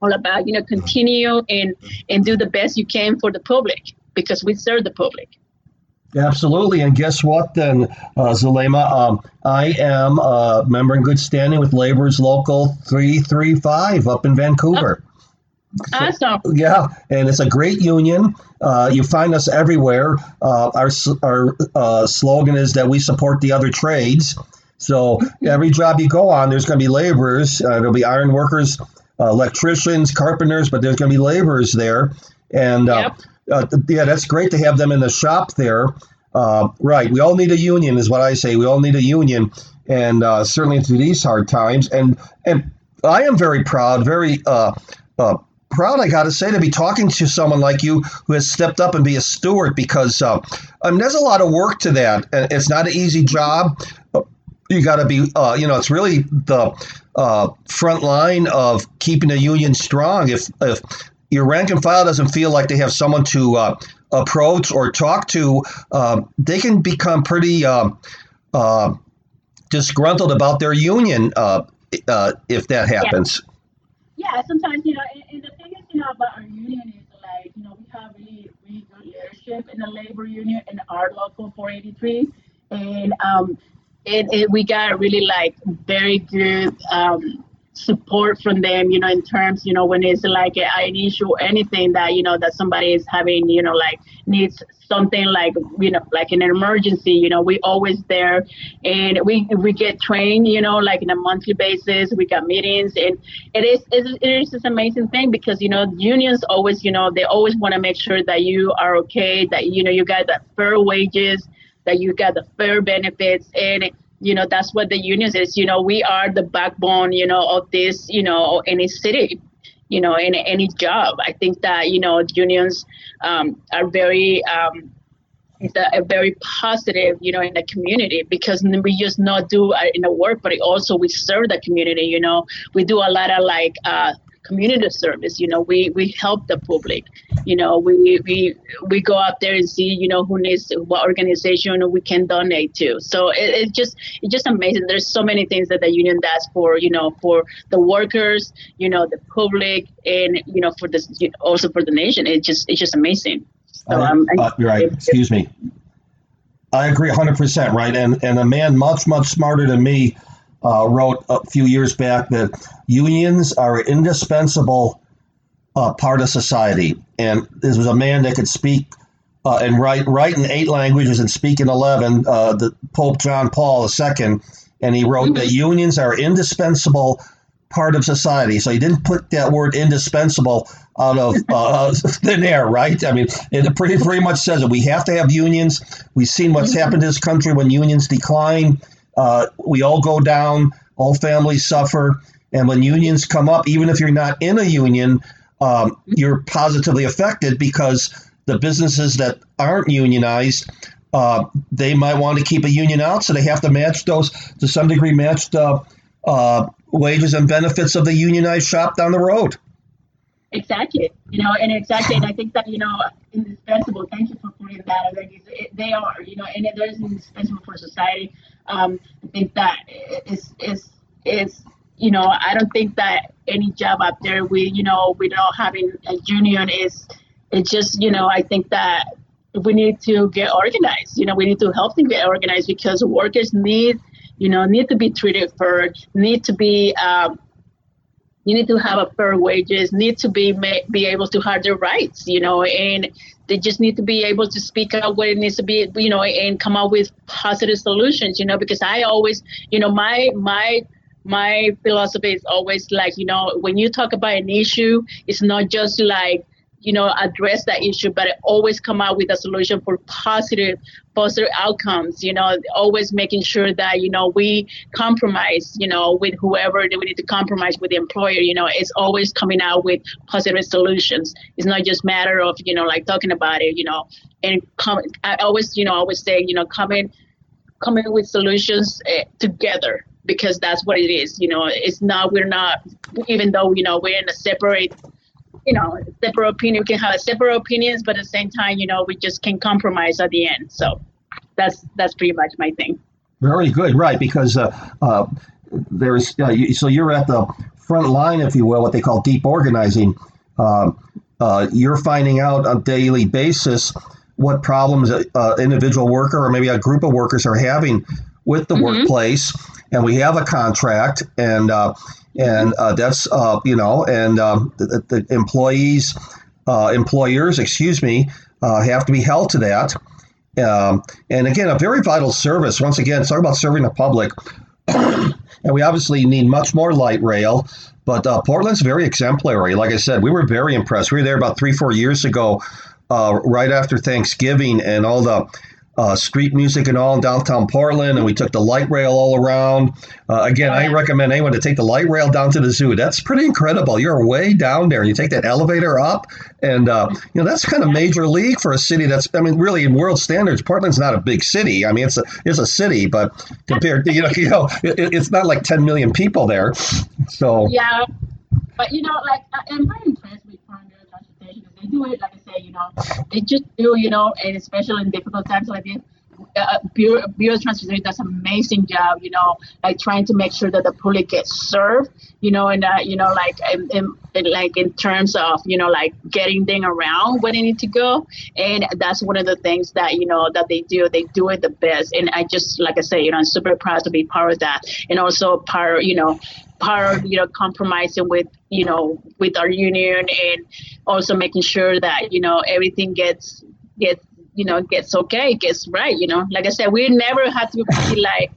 all about you know continue and and do the best you can for the public because we serve the public. Absolutely. And guess what then, uh, Zulema? Um, I am a member in good standing with Labor's Local 335 up in Vancouver. Awesome. Yeah, and it's a great union. Uh, you find us everywhere. Uh, our our uh, slogan is that we support the other trades. So every job you go on, there's going to be laborers. Uh, there'll be iron workers, electricians, carpenters, but there's going to be laborers there. And uh, uh, yeah, that's great to have them in the shop there. Uh, right, we all need a union, is what I say. We all need a union, and uh, certainly through these hard times. And and I am very proud, very uh, uh, proud, I got to say, to be talking to someone like you who has stepped up and be a steward because uh, I mean, there's a lot of work to that. And it's not an easy job. You got to be, uh, you know, it's really the uh, front line of keeping the union strong. If, if your rank and file doesn't feel like they have someone to uh, approach or talk to, uh, they can become pretty um, uh, disgruntled about their union uh, uh, if that happens. Yeah, sometimes you know, and, and the thing is, you know, about our union is like, you know, we have really, really good leadership in the labor union in our local 483, and um, it, it we got really like very good um support from them, you know, in terms, you know, when it's like an issue anything that, you know, that somebody is having, you know, like needs something like, you know, like an emergency, you know, we always there and we, we get trained, you know, like in a monthly basis, we got meetings and it is, it is, it is this amazing thing because, you know, unions always, you know, they always want to make sure that you are okay, that, you know, you got the fair wages, that you got the fair benefits and you know that's what the unions is. You know we are the backbone you know of this you know any city you know in any job. I think that you know unions um, are very um, a very positive you know in the community because we just not do uh, in the work but also we serve the community you know. We do a lot of like uh, community service you know we we help the public you know we we we go out there and see you know who needs what organization we can donate to so it, it's just it's just amazing there's so many things that the union does for you know for the workers you know the public and you know for this also for the nation it's just it's just amazing so Uh, um, uh, you're right. Excuse me. I agree 100%, right? And, and a man much, much smarter than me uh, wrote a few years back that unions are an indispensable uh, part of society. And this was a man that could speak uh, and write, write in eight languages and speak in 11, uh, the Pope John Paul II. And he wrote that unions are indispensable part of society. So he didn't put that word indispensable out of uh, thin air, right? I mean, it pretty, pretty much says it. We have to have unions. We've seen what's happened to this country when unions decline. Uh, we all go down, all families suffer. And when unions come up, even if you're not in a union, um, you're positively affected because the businesses that aren't unionized, uh, they might want to keep a union out, so they have to match those to some degree, match the uh, wages and benefits of the unionized shop down the road. Exactly, you know, and exactly, and I think that you know, indispensable. Thank you for putting that. It's, it, they are, you know, and is indispensable for society. Um, I think that is is is you know, I don't think that any job out there we you know without having a union is it's just you know I think that we need to get organized. You know, we need to help them get organized because workers need you know need to be treated fair, need to be um, you need to have a fair wages need to be be able to have their rights you know and they just need to be able to speak out what it needs to be you know and come up with positive solutions you know because i always you know my my my philosophy is always like you know when you talk about an issue it's not just like you know address that issue but always come out with a solution for positive positive outcomes you know always making sure that you know we compromise you know with whoever that we need to compromise with the employer you know it's always coming out with positive solutions it's not just matter of you know like talking about it you know and come i always you know always say you know coming coming with solutions uh, together because that's what it is you know it's not we're not even though you know we're in a separate you know, separate opinion. We can have separate opinions, but at the same time, you know, we just can compromise at the end. So that's that's pretty much my thing. Very good, right? Because uh, uh, there's uh, you, so you're at the front line, if you will, what they call deep organizing. Um, uh, you're finding out on a daily basis what problems an uh, individual worker or maybe a group of workers are having with the workplace, and we have a contract, and uh, and uh, that's uh, you know, and um, the, the employees, uh, employers, excuse me, uh, have to be held to that. Um, and again, a very vital service. Once again, talk about serving the public. and we obviously need much more light rail. But uh, Portland's very exemplary. Like I said, we were very impressed. We were there about three, four years ago, uh, right after Thanksgiving, and all the uh, street music and all in downtown Portland, and we took the light rail all around. Uh, again, I recommend anyone to take the light rail down to the zoo. That's pretty incredible. You're way down there, and you take that elevator up, and uh, you know that's kind of major league for a city that's. I mean, really, in world standards, Portland's not a big city. I mean, it's a it's a city, but compared to you know, you know, it, it's not like 10 million people there. So Yeah, but you know, like I- I'm very impressed with Congo Transportation. They do it, like I say, you know, they just do, you know, and especially in difficult times like this. Uh, Bureau, of Transportation does an amazing job, you know, like trying to make sure that the public gets served, you know, and uh, you know, like in, in, in- like in terms of, you know, like getting them around where they need to go, and that's one of the things that you know that they do. They do it the best, and I just like I say, you know, I'm super proud to be part of that, and also part, you know, part of you know compromising with you know with our union and also making sure that you know everything gets gets you know gets okay gets right you know like i said we never have to be like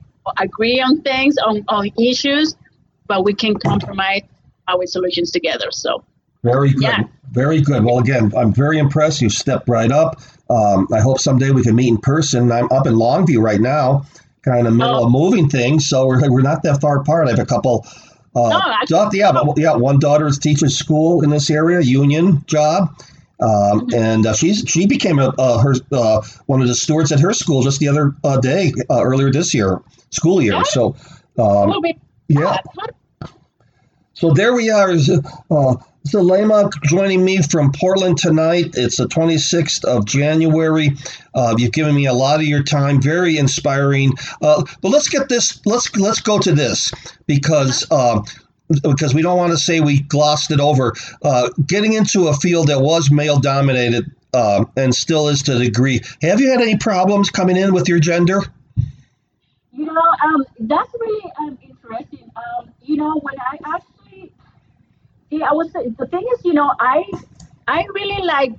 agree on things on, on issues but we can compromise our solutions together so Very good. Yeah. Very good. Well, again, I'm very impressed. You stepped right up. Um, I hope someday we can meet in person. I'm up in Longview right now, kind of middle Oh. of moving things, so we're, we're not that far apart. I have a couple. Uh, No, yeah, but, yeah. One daughter's teaches school in this area, union job, um, Mm-hmm. and uh, she's she became a, uh, her uh, one of the stewards at her school just the other uh, day, uh, earlier this year, school year. So, um, yeah. So there we are. Is, Uh, Zulema joining me from Portland tonight. It's the 26th of January. Uh, you've given me a lot of your time. Very inspiring. Uh, but let's get this. Let's let's go to this because. Um, because we don't want to say we glossed it over. Uh, getting into a field that was male dominated uh, and still is to a degree. Have you had any problems coming in with your gender? You know, um, that's really um, interesting. Um, you know, when I actually, yeah, I was the thing is, you know, I, I really like,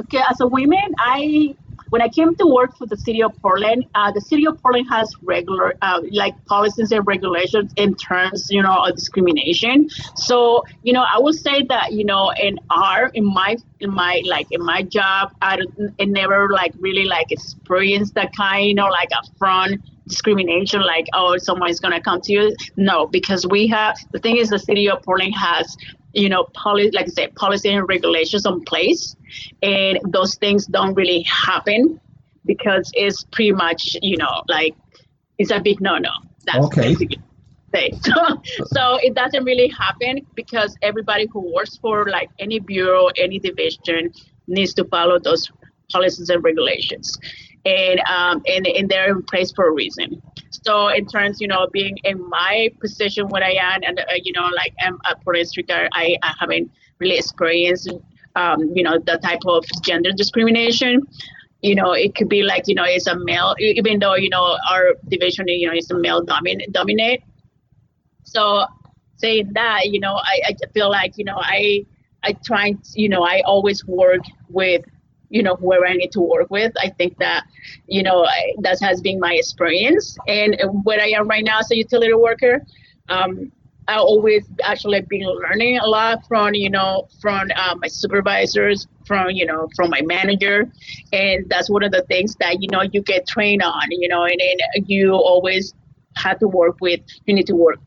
okay, as a woman, I when I came to work for the city of Portland, uh, the city of Portland has regular, uh, like policies and regulations in terms, you know, of discrimination. So, you know, I would say that, you know, in our, in my, in my, like, in my job, I, I never like really like experienced that kind, you know, like upfront discrimination, like, oh, someone's gonna come to you. No, because we have, the thing is, the city of Portland has, you know, policy, like I said, policy and regulations in place and those things don't really happen because it's pretty much you know like it's a big no no that's Okay. basically so, so it doesn't really happen because everybody who works for like any bureau any division needs to follow those policies and regulations. And um and, and they're in place for a reason so in terms you know being in my position where i am and uh, you know like i'm a police guard i, I haven't really experienced um, you know, the type of gender discrimination. You know, it could be like, you know, it's a male, even though, you know, our division, you know, is a male domin- dominate. So saying that, you know, I, I feel like, you know, I, I try, you know, I always work with, you know, whoever I need to work with. I think that, you know, I, that has been my experience. And where I am right now as a utility worker, um, I always actually been learning a lot from you know from uh, my supervisors, from you know from my manager, and that's one of the things that you know you get trained on. You know, and then you always have to work with. You need to work.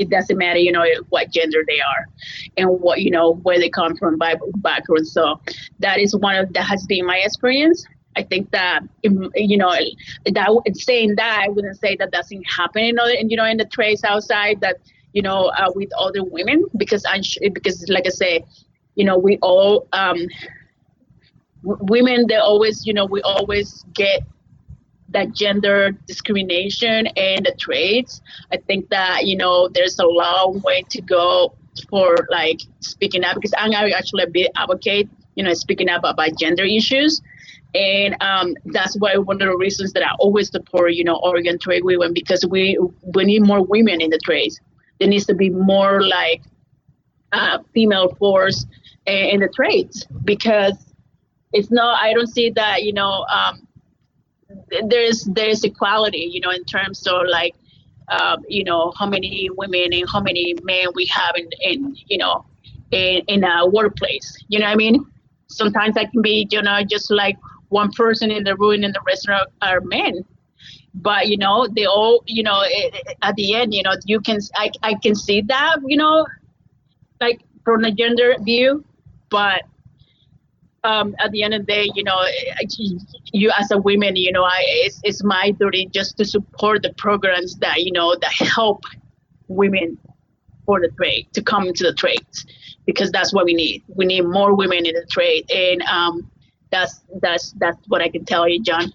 It doesn't matter, you know, what gender they are, and what you know where they come from by background. So that is one of that has been my experience. I think that you know that saying that I wouldn't say that doesn't happen in other, you know, in the trades outside that you know, uh, with other women because I'm sh- because like I say, you know, we all um, w- women they always you know we always get that gender discrimination and the trades. I think that you know there's a long way to go for like speaking up because I'm actually a big advocate, you know, speaking up about gender issues. And um, that's why one of the reasons that I always support, you know, Oregon Trade Women because we we need more women in the trades. There needs to be more like uh, female force in the trades because it's not. I don't see that, you know, um, there's there's equality, you know, in terms of like, um, you know, how many women and how many men we have in, in you know, in, in a workplace. You know what I mean? Sometimes I can be, you know, just like one person in the room and the rest are, are men but you know they all you know at the end you know you can I, I can see that you know like from a gender view but um, at the end of the day you know you as a woman you know I, it's, it's my duty just to support the programs that you know that help women for the trade to come into the trade because that's what we need we need more women in the trade and um, that's that's that's what I can tell you, John.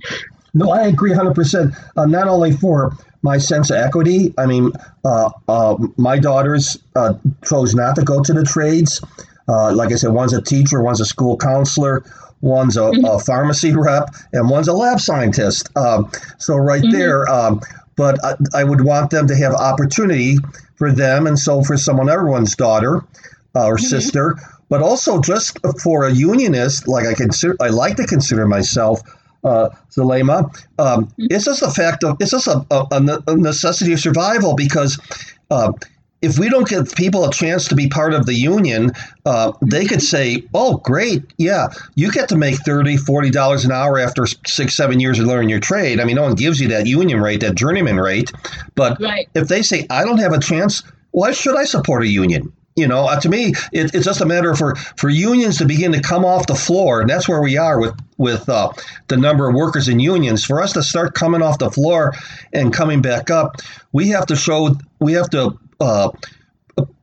No, I agree 100%. Uh, not only for my sense of equity, I mean, uh, uh, my daughters uh, chose not to go to the trades. Uh, like I said, one's a teacher, one's a school counselor, one's a, mm-hmm. a pharmacy rep, and one's a lab scientist. Um, so, right mm-hmm. there, um, but I, I, would want them to have opportunity for them, and so for someone, everyone's daughter uh, or mm-hmm. sister but also just for a unionist, like I consider, I like to consider myself, uh, Zulema, um, mm-hmm. it's just a fact of, it's just a, a, a necessity of survival because uh, if we don't give people a chance to be part of the union, uh, they could say, oh, great, yeah, you get to make $30, $40 an hour after six, seven years of learning your trade. I mean, no one gives you that union rate, that journeyman rate. But right. if they say, I don't have a chance, why should I support a union? You know, uh, to me, it, it's just a matter for, for unions to begin to come off the floor, and that's where we are with with uh, the number of workers in unions. For us to start coming off the floor and coming back up, we have to show, we have to uh,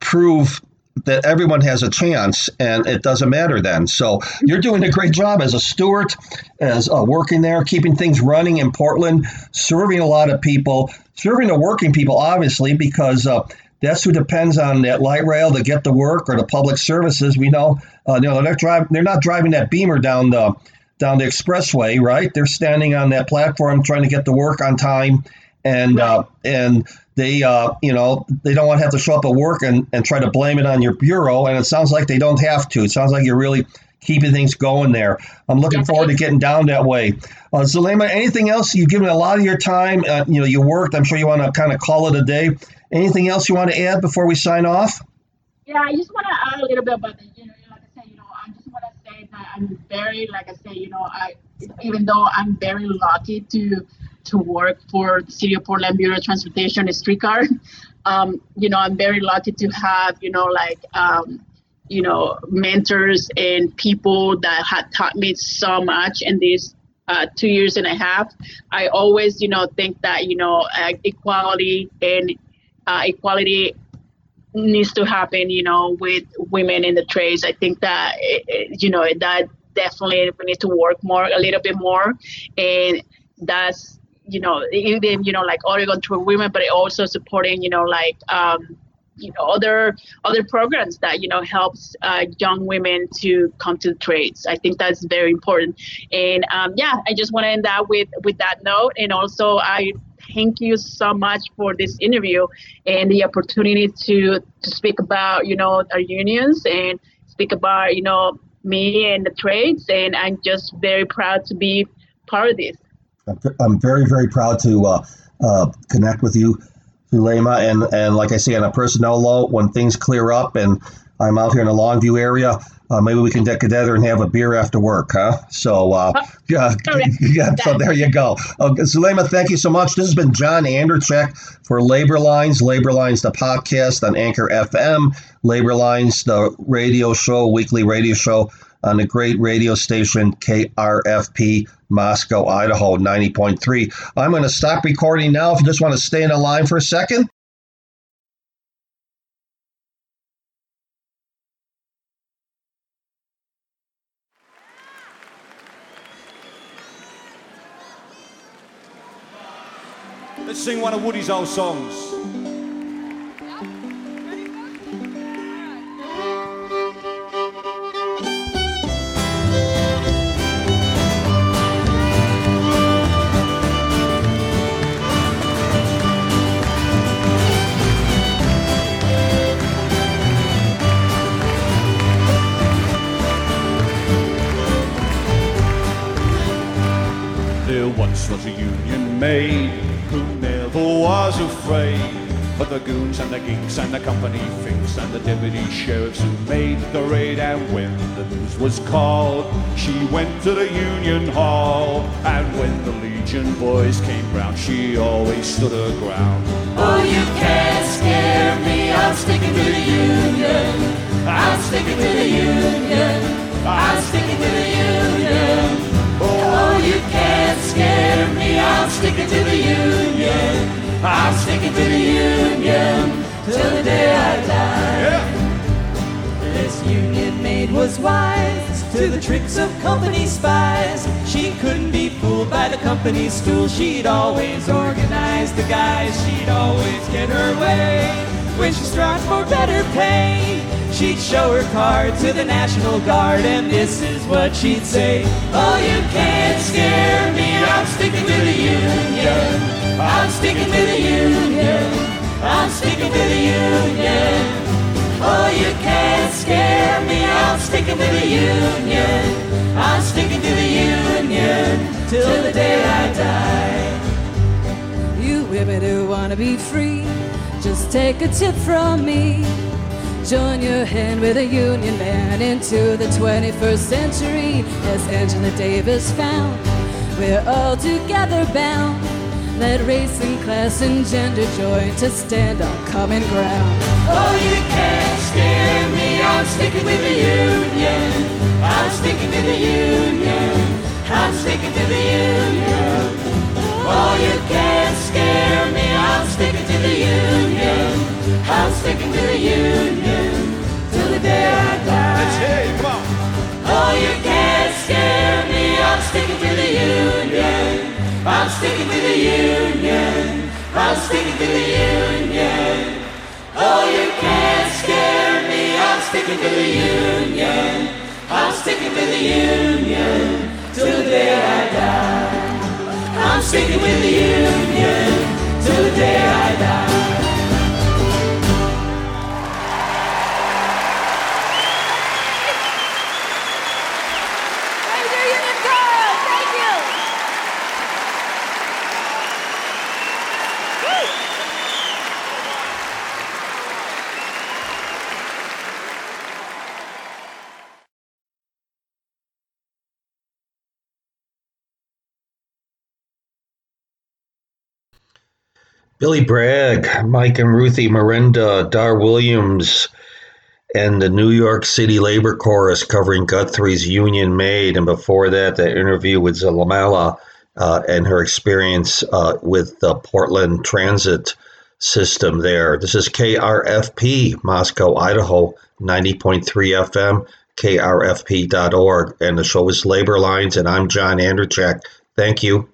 prove that everyone has a chance, and it doesn't matter then. So you're doing a great job as a steward, as uh, working there, keeping things running in Portland, serving a lot of people, serving the working people, obviously, because uh, that's who depends on that light rail to get to work or the public services. We know, uh, you know, they're driving, they're not driving that beamer down the down the expressway, right? They're standing on that platform trying to get to work on time, and uh, and they, uh, you know, they don't want to have to show up at work and, and try to blame it on your bureau. And it sounds like they don't have to. It sounds like you're really keeping things going there. I'm looking forward to getting down that way. Uh, Zulema, anything else? You've given a lot of your time. Uh, you know, you worked. I'm sure you want to kind of call it a day. Anything else you want to add before we sign off? Yeah, I just want to add a little bit about the, you know, like I said, you know, I just want to say that I'm very, like I say, you know, I even though I'm very lucky to to work for the City of Portland Bureau of Transportation streetcar, um, you know, I'm very lucky to have, you know, like, um, you know, mentors and people that had taught me so much in these uh, two years and a half. I always, you know, think that, you know, uh, equality and uh, equality needs to happen, you know, with women in the trades. I think that, you know, that definitely we need to work more, a little bit more. And that's, you know, even, you know, like Oregon Trade Women, but also supporting, you know, like, um, you know, other other programs that you know helps uh, young women to come to the trades. I think that's very important. And um, yeah, I just want to end that with with that note. And also, I thank you so much for this interview and the opportunity to to speak about you know our unions and speak about you know me and the trades and i'm just very proud to be part of this i'm very very proud to uh, uh, connect with you Zulema, and and like I say on a personnel note, when things clear up and I'm out here in the Longview area, uh, maybe we can get together and have a beer after work, huh? So, uh, yeah, yeah, so there you go. Uh, Zulema, thank you so much. This has been John Anderchek for Labor Lines. Labor Lines, the podcast on Anchor FM. Labor Lines, the radio show, weekly radio show on the great radio station KRFP Moscow, Idaho, 90.3. I'm going to stop recording now if you just want to stay in the line for a second. Let's sing one of Woody's old songs. And the company finks and the deputy sheriffs who made the raid and when the news was called, she went to the union hall. And when the Legion boys came round, she always stood her ground. Oh, you can't scare me. I'm sticking to the union. I'm sticking to the union. I'm sticking to the union. Oh, you can't scare me. I'm sticking to the union. I'm sticking to the union till the day I die. This union maid was wise to the tricks of company spies. She couldn't be fooled by the company stool. She'd always organize the guys. She'd always get her way. When she struck for better pay, she'd show her card to the National Guard, and this is what she'd say: Oh, you can't scare me. I'm sticking to the union. I'm sticking to the union. I'm sticking to the union. Oh, you can't scare me. I'm sticking to the union. I'm sticking to the union till the day I die. You women who wanna be free, just take a tip from me. Join your hand with a union man into the 21st century. As Angela Davis found, we're all together bound. Let race and class and gender join to stand on common ground. Oh, you can't scare me. I'm sticking with the union. I'm sticking to the union. I'm sticking to the union. Oh, you can't scare me. I'm sticking to the union. I'm sticking to the union till the day I die. Hey. Oh, you can't scare me. I'm sticking to the union. I'm sticking to the union. Oh, you can't scare me. I'm sticking to the union. I'm sticking to the union till the day I die. I'm sticking with the union till the day I die. Billy Bragg, Mike and Ruthy Merenda, Dar Williams, and the New York City Labor Chorus covering Guthrie's Union Maid. And before that, the interview with Zalamala uh, and her experience uh, with the Portland Transit system there. This is KRFP, Moscow, Idaho, 90.3 FM, krfp.org. And the show is Labor Lines, and I'm John Anderchak. Thank you.